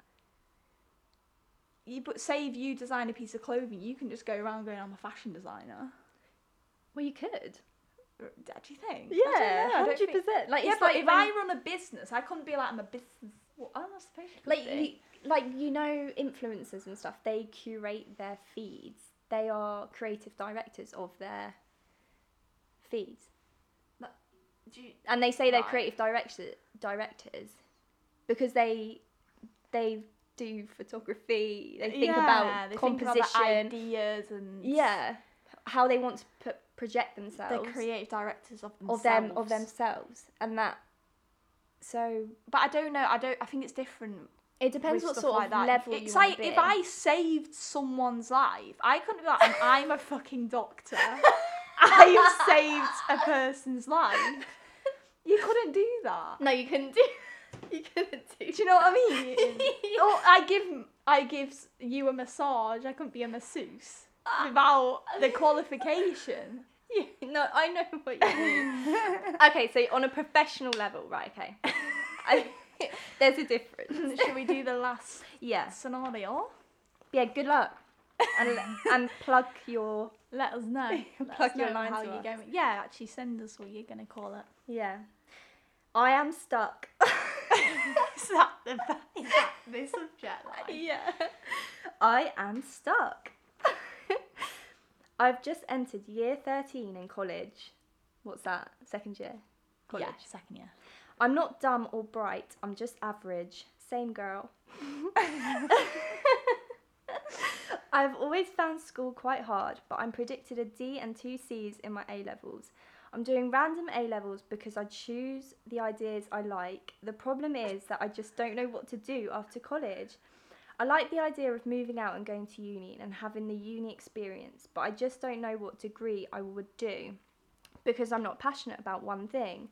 You but say if you design a piece of clothing, you can just go around going, I'm a fashion designer. Well, you could. Uh, do you think? Yeah, hundred percent. Like yeah, but like if I run a business, I couldn't be like I'm a business. What am I supposed to like you, like you know influencers and stuff they curate their feeds they are creative directors of their feeds Do you- and they say they're Right. creative director, directors because they they do photography they think Yeah, about they think about composition ideas and yeah how they want to put, project the themselves creative directors of of them of themselves and that so But I don't know. I don't. I think it's different. it depends what sort like of that. level It's like be. if I saved someone's life, I couldn't be like, "I'm- I'm a fucking doctor. I have <laughs> saved a person's life. You couldn't do that. no you couldn't do you couldn't do Do you know what I mean? or <laughs> oh, I give I give you a massage. I couldn't be a masseuse ah, without the qualification. <laughs> Yeah, no, I know what you mean. <laughs> okay, so on a professional level, right? Okay, I, there's a difference. Should we do the last Yeah, scenario? yeah. Good luck, and and plug your Let us know. Let Plug us your know line how you're going. Yeah, actually, send us what you're gonna call it. yeah. I am stuck. Is that the is <laughs> that the subject line? yeah, I am stuck. <laughs> I've just entered year thirteen in college. What's that? Second year. College. Yeah, second year. I'm not dumb or bright. I'm just average. Same girl. <laughs> I've always found school quite hard, but I'm predicted a D and two C's in my A levels. I'm doing random A levels because I choose the ideas I like. The problem is that I just don't know what to do after college. I like the idea of moving out and going to uni and having the uni experience, but I just don't know what degree I would do because I'm not passionate about one thing.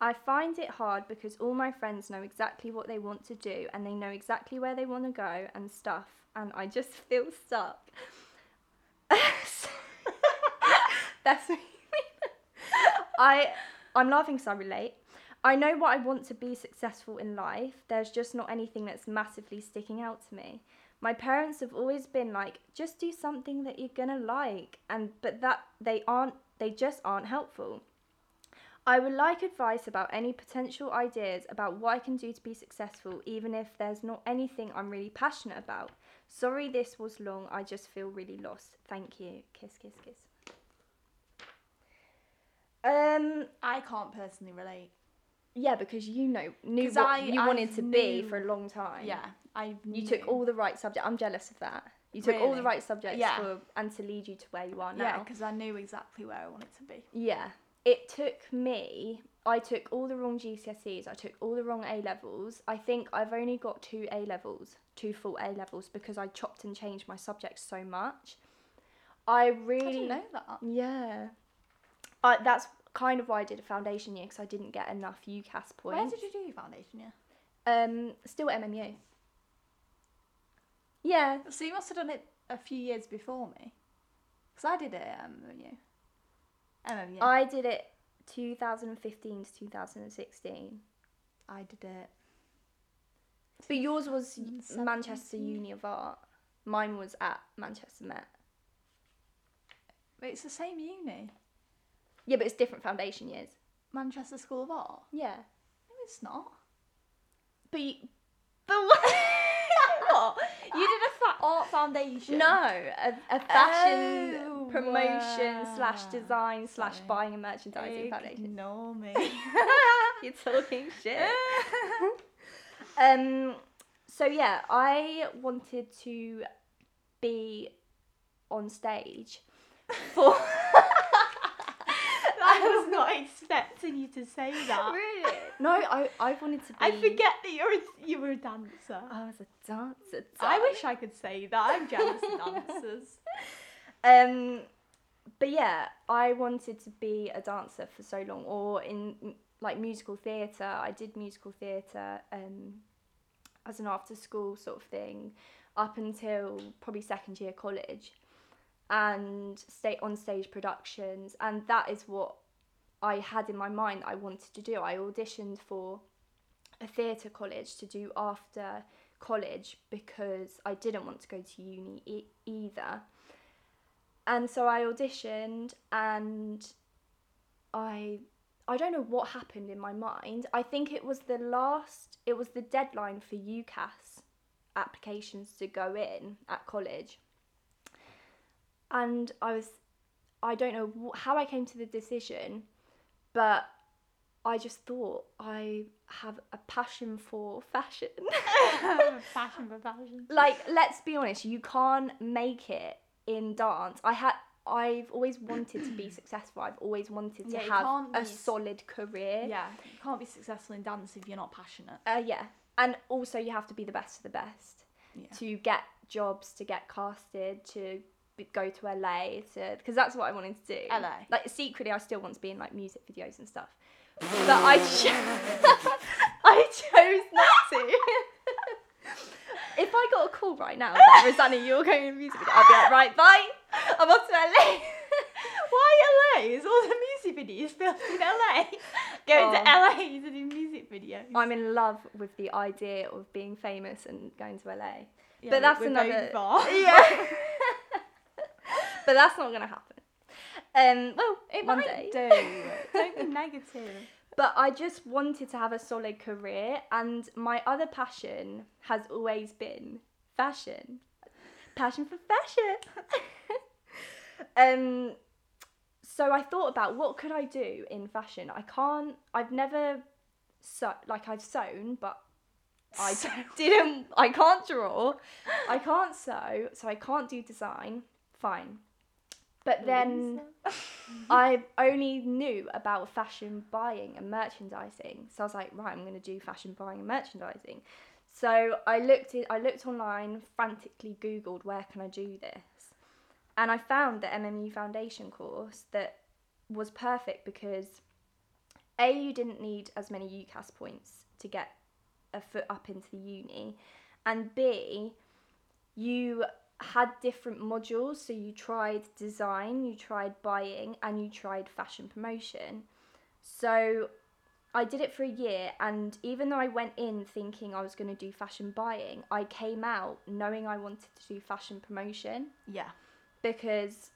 I find it hard because all my friends know exactly what they want to do and they know exactly where they want to go and stuff, and I just <laughs> feel stuck. <laughs> That's me. I I'm laughing because I relate. I know what I want to be successful in life. There's just not anything that's massively sticking out to me. My parents have always been like, just do something that you're gonna like, and but that they aren't. They just aren't helpful. I would like advice about any potential ideas about what I can do to be successful, even if there's not anything I'm really passionate about. Sorry this was long, I just feel really lost. Thank you. Kiss, kiss, kiss. Um, I can't personally relate. yeah, because you know knew 'Cause what I- you wanted to be knew- for a long time. Yeah, I. You took all the right subject. I'm jealous of that. You took all the right subjects Yeah. for and to lead you to where you are Yeah, now. because I knew exactly where I wanted to be. Yeah. It took me, I took all the wrong GCSEs, I took all the wrong A levels. I think I've only got two A levels, two full A levels, because I chopped and changed my subjects so much. I I really. didn't know that. Yeah. I, that's kind of why I did a foundation year, because I didn't get enough UCAS points. Where did you do your foundation year? Um, still at MMU. Yeah. So you must have done it a few years before me. Because I did it at MMU. MMU. I did it 2015 to 2016. I did it. But yours was Manchester Uni of Art. Mine was at Manchester Met. But it's the same uni. Yeah, but it's different foundation years. Manchester School of Art. Yeah. No, it's not. But you, but what? <laughs> what? You did a fa- art foundation? no, a, a fashion Oh, promotion slash wow. design slash Sorry. buying and merchandising foundation. Ignore me. <laughs> <laughs> You're talking shit. um. So yeah, I wanted to be on stage for not expecting you to say <laughs> that. really no I I wanted to be I forget that you're a, you were a dancer. I was a dancer. I wish I could say that. I'm jealous of dancers. <laughs> Um, but yeah, I wanted to be a dancer for so long, or in like musical theatre. I did musical theatre um, as an after school sort of thing up until probably second year college, and stay on stage productions, and that is what I had in my mind I wanted to do. I auditioned for a theatre college to do after college because I didn't want to go to uni e- either and so I auditioned and I I don't know what happened in my mind. I think it was the last it was the deadline for UCAS applications to go in at college. And I was I don't know how I came to the decision, but I just thought I have a passion for fashion. <laughs> <laughs> fashion for fashion. like let's be honest you can't make it in dance i had i've always wanted to be <clears throat> successful i've always wanted to Yeah, have a be solid career Yeah, you can't be successful in dance if you're not passionate. uh, yeah and also you have to be the best of the best Yeah. to get jobs to get casted to go to la to because that's what i wanted to do LA. like secretly i still want to be in like music videos and stuff but i <laughs> cho- <laughs> i chose not to if I got a call right now, like, Rosanna, you're going to a music video, I'd be like, right, bye, I'm off to LA. <laughs> Why LA? Is all the music videos filmed in LA? Going to Oh. LA to do music videos. I'm in love with the idea of being famous and going to LA. Yeah, but that's another. Yeah. <laughs> but that's not going to happen. Um, well, It one might day. do. <laughs> Don't be negative. But I just wanted to have a solid career, and my other passion has always been fashion. Passion for fashion. <laughs> um, so I thought about what could I do in fashion. I can't. I've never sew like I've sewn, but I didn't. I can't draw. I can't sew, so I can't do design. Fine. But then. <laughs> I only knew about fashion buying and merchandising. So I was like, right, I'm going to do fashion buying and merchandising. So I looked I looked online, frantically googled where can I do this. And I found the MMU Foundation course that was perfect because A you didn't need as many UCAS points to get a foot up into the uni and B you had different modules. So you tried design, you tried buying, and you tried fashion promotion. So I did it for a year, and even though I went in thinking I was going to do fashion buying, I came out knowing I wanted to do fashion promotion Yeah. because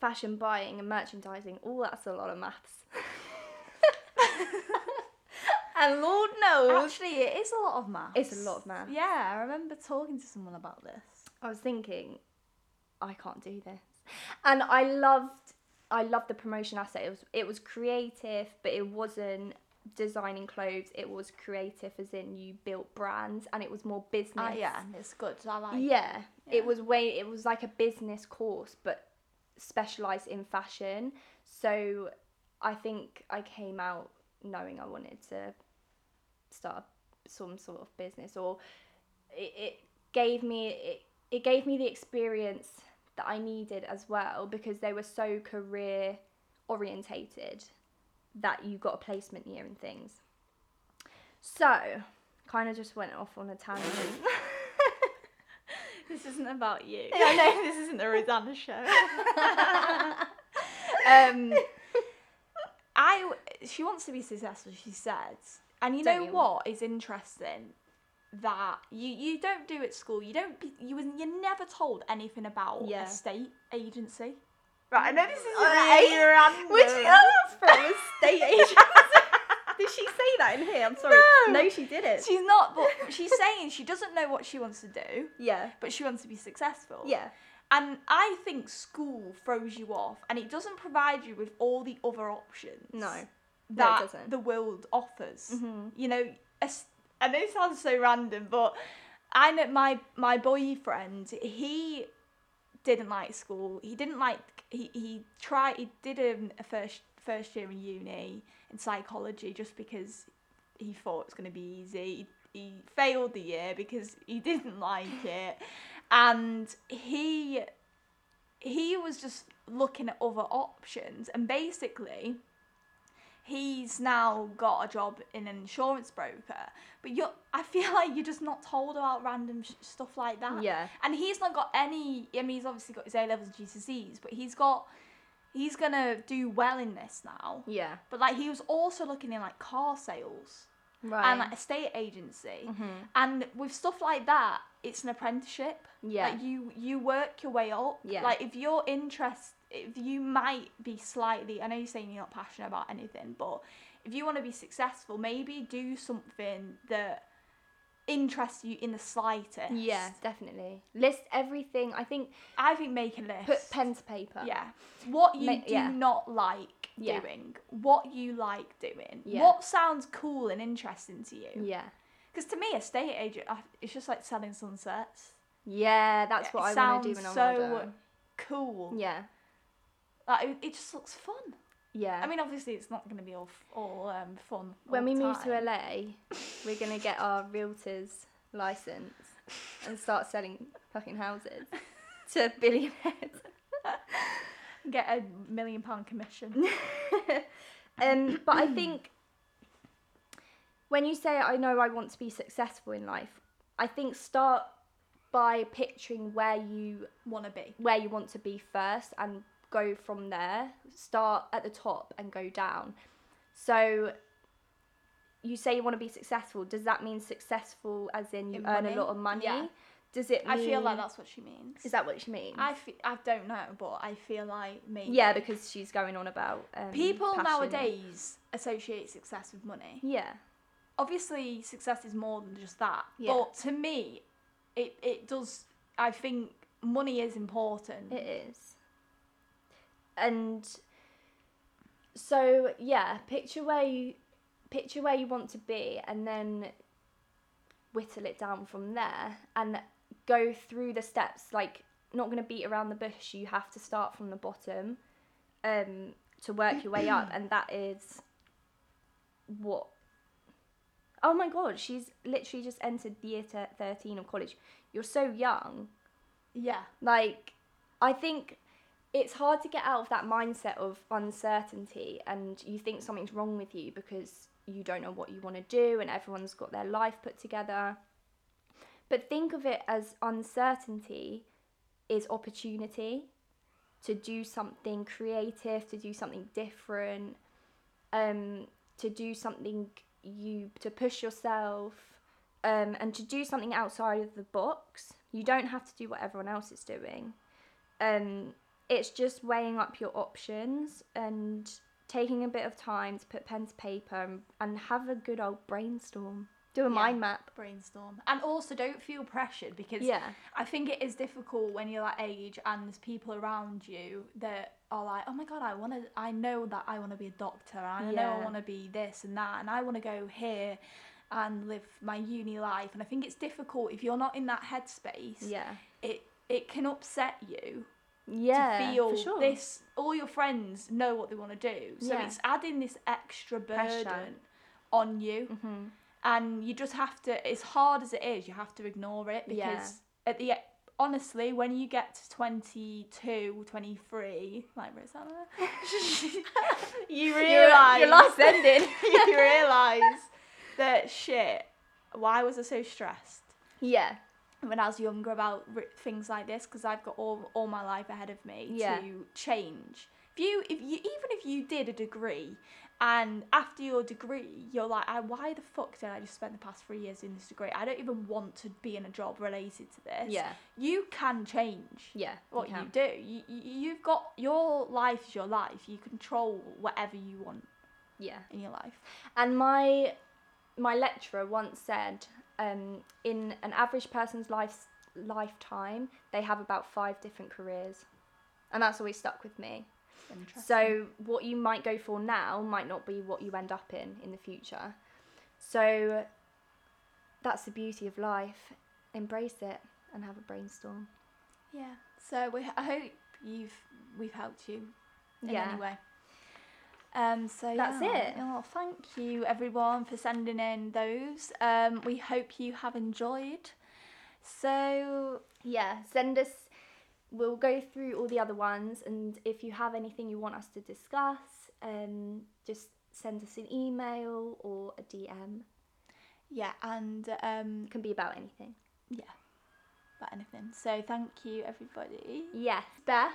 fashion buying and merchandising, all that's a lot of maths. <laughs> and Lord knows, Actually, it is a lot of maths. It's a lot of maths. Yeah, I remember talking to someone about this. I was thinking, I can't do this. And I loved I loved the promotion aspect. It was it was creative, but it wasn't designing clothes. It was creative as in you built brands and it was more business. Ah, yeah, it's good. I like. yeah, Yeah. It was way it was like a business course but specialized in fashion. So I think I came out knowing I wanted to start some sort of business or it, it gave me it, it gave me the experience that I needed as well because they were so career orientated that you got a placement year and things. So, kind of just went off on a tangent. <laughs> This isn't about you. <laughs> I know. this isn't the Rosanna show. <laughs> um, I she wants to be successful. She said, and you Don't know you? what is interesting that you you don't do at school. You don't. Be, you was you're never told anything about Yeah. a state agency. Right. I know this is really random. Where'd you get that from? A state <laughs> agent? Did she say that in here? I'm sorry. No. she didn't. She's not, but she's saying she doesn't know what she wants to do, yeah. but she wants to be successful. Yeah. And I think school throws you off, and it doesn't provide you with all the other options. No. No, that doesn't. the world offers. Mhm. You know, as- Know it sounds so random, but I know my my boyfriend. He didn't like school. He didn't like he he tried he did a, a first first year in uni in psychology just because he thought it was going to be easy. He, he failed the year because he <laughs> didn't like it, and he he was just looking at other options and basically he's now got a job in an insurance broker but you i feel like you're just not told about random sh- stuff like that Yeah. and he's not got any i mean he's obviously got his a levels and gcse's but he's got he's gonna do well in this now Yeah. but like he was also looking in like car sales Right. and like estate agency Mhm. and with stuff like that it's an apprenticeship Yeah. like you you work your way up Yeah. like if you're interest if you might be slightly i know you're saying you're not passionate about anything but if you want to be successful maybe do something that interests you in the slightest yeah, definitely. List everything. I think i think make a list put pen to paper. yeah what you Ma- do yeah. not like Yeah. doing what you like doing Yeah. what sounds cool and interesting to you Yeah. because to me a estate agent it's just like selling sunsets Yeah, that's It what I want to do when I'm so older. cool Yeah. Like it, it just looks fun. Yeah. I mean, obviously, it's not going to be all f- all um, fun. when all we move to. LA, we're gonna get our realtor's license and start selling fucking houses to <laughs> billionaires. get a million pound commission. <laughs> um, but I think when you say I know I want to be successful in life, I think start by picturing where you Wanna be? where you want to be first and go from there. Start at the top and go down. So you say you want to be successful. Does that mean successful as in you In earn money? a lot of money? Yeah. Does it? I feel like that's what she means. Is that what she means? I fe- I don't know, but I feel like maybe. yeah, because she's going on about um, people passion. nowadays associate success with money. Yeah. Obviously, success is more than just that. Yeah. But to me, it it does. I think money is important. It is. And so yeah, picture where you picture where you want to be and then whittle it down from there and go through the steps like not going to beat around the bush you have to start from the bottom um to work your way up <clears throat> and that is what oh my god she's literally just entered year 13 of college you're so young yeah. like i think it's hard to get out of that mindset of uncertainty and you think something's wrong with you because you don't know what you want to do and everyone's got their life put together. But think of it as uncertainty is opportunity to do something creative to do something different um to do something you to push yourself um and to do something outside of the box. You don't have to do what everyone else is doing. Um it's just weighing up your options and taking a bit of time to put pen to paper and, and have a good old brainstorm do a Yeah. mind map Brainstorm. And also, don't feel pressured because yeah I think it is difficult when you're that age and there's people around you that are like, oh my god, I want to, I know that I want to be a doctor, and I know I want to be this and that, and I want to go here and live my uni life. And I think it's difficult if you're not in that headspace. yeah It it can upset you yeah to feel for sure. this. All your friends know what they want to do, so Yeah. it's adding this extra burden Pressure. on you hmm and you just have to as hard as it is you have to ignore it because Yeah. at the honestly when you get to 22 23 like Rosanna <laughs> <laughs> <laughs> you realize your life's ending. you realize that shit why was i so stressed yeah when I was younger about r- things like this because I've got all, all my life ahead of me Yeah. to change. If you if you even if you did a degree and after your degree you're like, I, why the fuck did I just spend the past three years in this degree? I don't even want to be in a job related to this. yeah You can change yeah what you, can. do. You, you you've got your life is your life. You control whatever you want yeah in your life. And my my lecturer once said, um, in an average person's life lifetime, they have about five different careers, and that's always stuck with me. So what you might go for now might not be what you end up in in the future. So that's the beauty of life. Embrace it and have a brainstorm. Yeah. So we I hope you've we've helped you in Yeah. any way. Um, so That's yeah. it. Oh, thank you everyone for sending in those. Um, we hope you have enjoyed. So Yeah, send us. We'll go through all the other ones, and if you have anything you want us to discuss, um, just send us an email or a DM. yeah, and um, It can be about anything. yeah, about anything. So thank you everybody. Yes, Beth,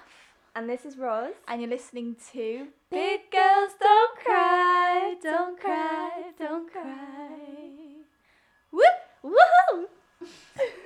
and this is Roz. And you're listening to Big Girls Don't Cry, Don't Cry, Don't Cry. Woo! Woohoo! <laughs>